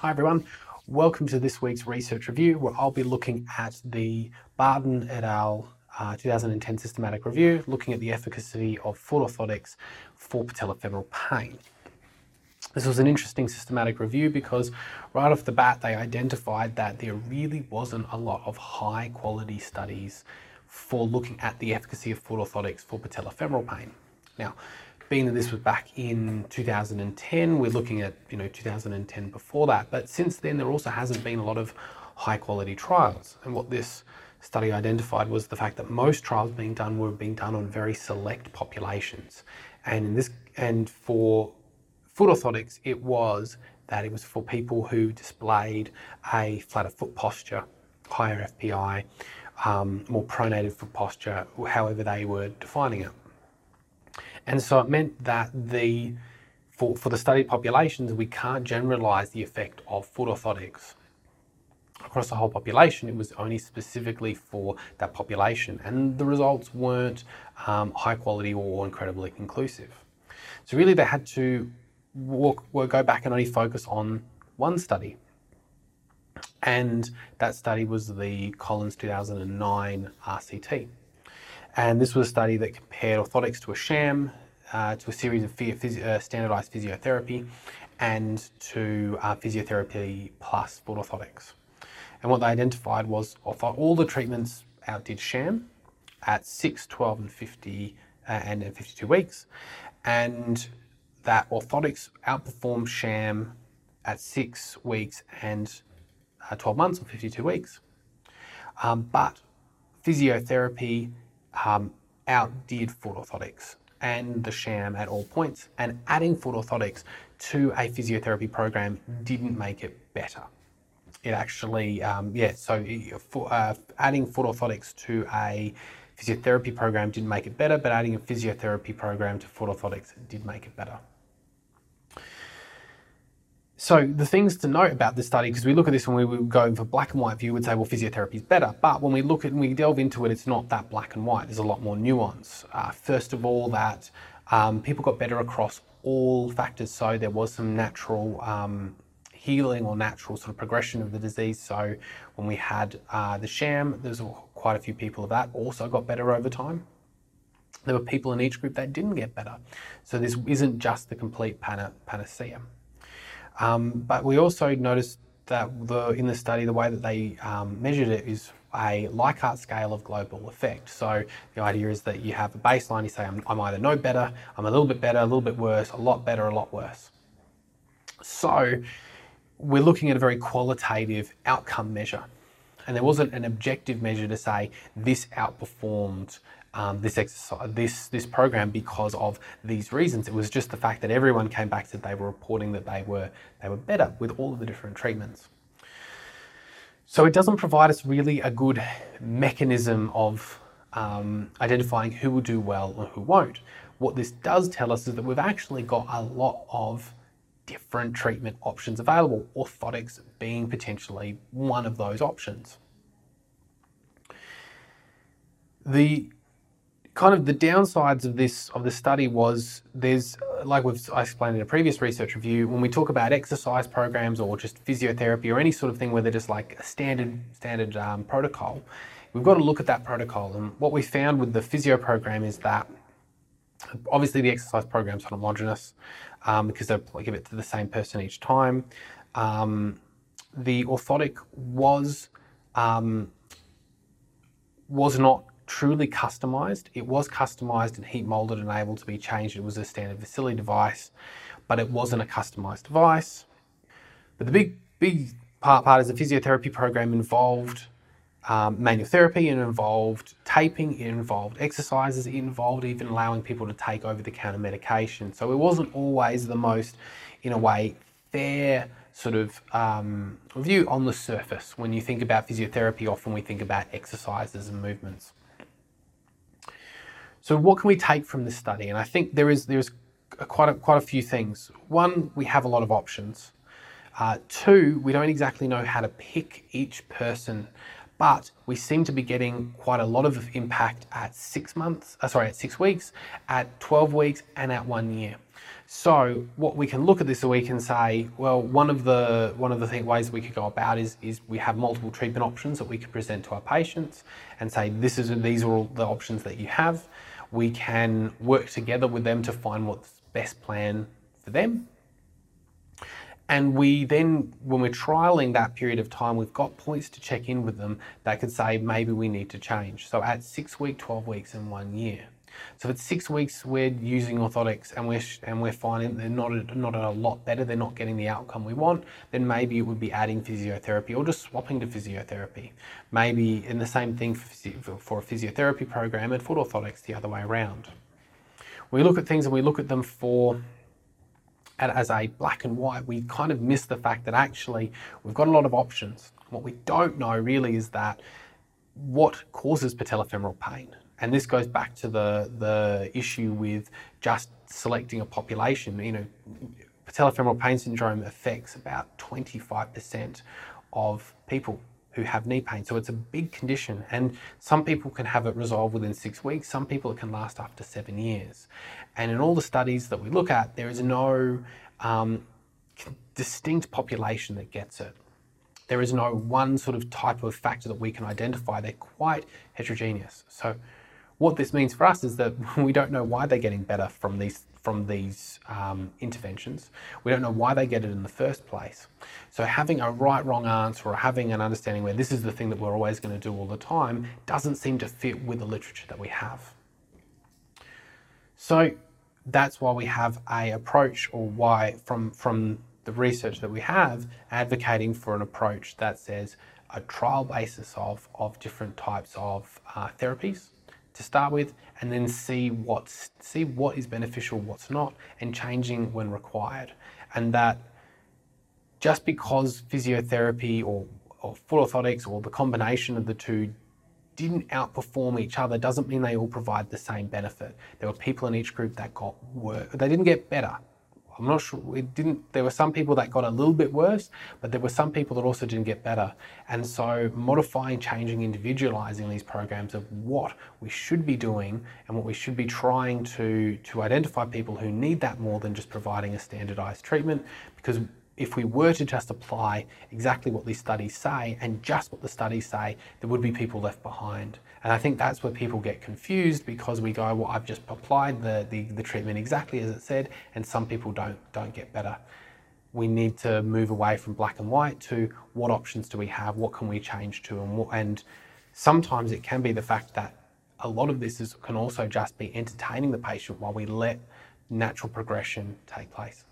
Hi everyone, welcome to this week's research review where I'll be looking at the Barton et al. Uh, 2010 systematic review looking at the efficacy of foot orthotics for patellofemoral pain. This was an interesting systematic review because right off the bat they identified that there really wasn't a lot of high quality studies for looking at the efficacy of foot orthotics for patellofemoral pain. Now, being that this was back in 2010, we're looking at you know 2010 before that. But since then, there also hasn't been a lot of high quality trials. And what this study identified was the fact that most trials being done were being done on very select populations. And in this and for foot orthotics, it was that it was for people who displayed a flatter foot posture, higher FPI, um, more pronated foot posture, however they were defining it. And so it meant that the for, for the studied populations, we can't generalize the effect of foot orthotics across the whole population. It was only specifically for that population, and the results weren't um, high quality or incredibly conclusive. So really, they had to walk, go back and only focus on one study, and that study was the Collins 2009 RCT. And this was a study that compared orthotics to a sham, uh, to a series of uh, standardized physiotherapy, and to uh, physiotherapy plus foot orthotics. And what they identified was all the treatments outdid sham at 6, 12, and 50 uh, and 52 weeks, and that orthotics outperformed sham at 6 weeks and uh, 12 months or 52 weeks. Um, but physiotherapy um, outdid foot orthotics and the sham at all points, and adding foot orthotics to a physiotherapy program didn't make it better. It actually, um, yeah, so for, uh, adding foot orthotics to a physiotherapy program didn't make it better, but adding a physiotherapy program to foot orthotics did make it better. So the things to note about this study, because we look at this when we would go for black and white view, we'd say, well, physiotherapy is better. But when we look at and we delve into it, it's not that black and white. There's a lot more nuance. Uh, first of all, that um, people got better across all factors. So there was some natural um, healing or natural sort of progression of the disease. So when we had uh, the sham, there's quite a few people of that also got better over time. There were people in each group that didn't get better. So this isn't just the complete panacea. Um, but we also noticed that the, in the study, the way that they um, measured it is a Likert scale of global effect. So the idea is that you have a baseline, you say, I'm, I'm either no better, I'm a little bit better, a little bit worse, a lot better, a lot worse. So we're looking at a very qualitative outcome measure. And there wasn't an objective measure to say this outperformed um, this exercise, this this program because of these reasons. It was just the fact that everyone came back that they were reporting that they were they were better with all of the different treatments. So it doesn't provide us really a good mechanism of um, identifying who will do well and who won't. What this does tell us is that we've actually got a lot of different treatment options available, orthotics being potentially one of those options. The kind of the downsides of this of the study was there's like we've I explained in a previous research review when we talk about exercise programs or just physiotherapy or any sort of thing where they're just like a standard standard um, protocol, we've got to look at that protocol. And what we found with the physio program is that obviously the exercise programs is homogenous um, because they give it to the same person each time. Um, the orthotic was um, was not truly customized. It was customized and heat molded and able to be changed. It was a standard Vasyli device, but it wasn't a customized device. But the big, big part, part is the physiotherapy program involved um, manual therapy, it involved taping, it involved exercises, it involved even allowing people to take over the counter medication. So it wasn't always the most, in a way, fair sort of um, view on the surface. When you think about physiotherapy, often we think about exercises and movements. So what can we take from this study? And I think there is there is quite a, quite a few things. One, we have a lot of options. Uh, two, we don't exactly know how to pick each person, but we seem to be getting quite a lot of impact at six months, uh, sorry, at six weeks, at 12 weeks, and at one year. So what we can look at this, we can say, well, one of the one of the thing, ways we could go about is is we have multiple treatment options that we can present to our patients and say this is these are all the options that you have. We can work together with them to find what's best plan for them. And we then, when we're trialing that period of time, we've got points to check in with them that could say maybe we need to change. So at six week, 12 weeks, and one year. So if it's six weeks, we're using orthotics and we're and we're finding they're not not a lot better. They're not getting the outcome we want. Then maybe it would be adding physiotherapy or just swapping to physiotherapy. Maybe in the same thing for, for a physiotherapy program and foot orthotics the other way around. We look at things and we look at them for as a black and white. We kind of miss the fact that actually we've got a lot of options. What we don't know really is that what causes patellofemoral pain and this goes back to the the issue with just selecting a population. You know, patellofemoral pain syndrome affects about 25% of people who have knee pain. So it's a big condition, and some people can have it resolved within six weeks. Some people it can last up to seven years. And in all the studies that we look at, there is no um, distinct population that gets it. There is no one sort of type of factor that we can identify. They're quite heterogeneous. So what this means for us is that we don't know why they're getting better from these from these um, interventions. We don't know why they get it in the first place. So having a right wrong answer or having an understanding where this is the thing that we're always going to do all the time doesn't seem to fit with the literature that we have. So that's why we have a approach or why from from the research that we have advocating for an approach that says a trial basis of, of different types of uh, therapies to start with and then see what's see what is beneficial, what's not, and changing when required. And that just because physiotherapy or, or foot orthotics or the combination of the two didn't outperform each other doesn't mean they all provide the same benefit. There were people in each group that got worse. They didn't get better. I'm not sure. It didn't. There were some people that got a little bit worse, but there were some people that also didn't get better. And so, modifying, changing, individualizing these programs of what we should be doing and what we should be trying to to identify people who need that more than just providing a standardized treatment, because if we were to just apply exactly what these studies say and just what the studies say, there would be people left behind. And I think that's where people get confused because we go, well, I've just applied the, the, the treatment exactly as it said, and some people don't, don't get better. We need to move away from black and white to what options do we have, what can we change to, and, what, and sometimes it can be the fact that a lot of this is, can also just be entertaining the patient while we let natural progression take place.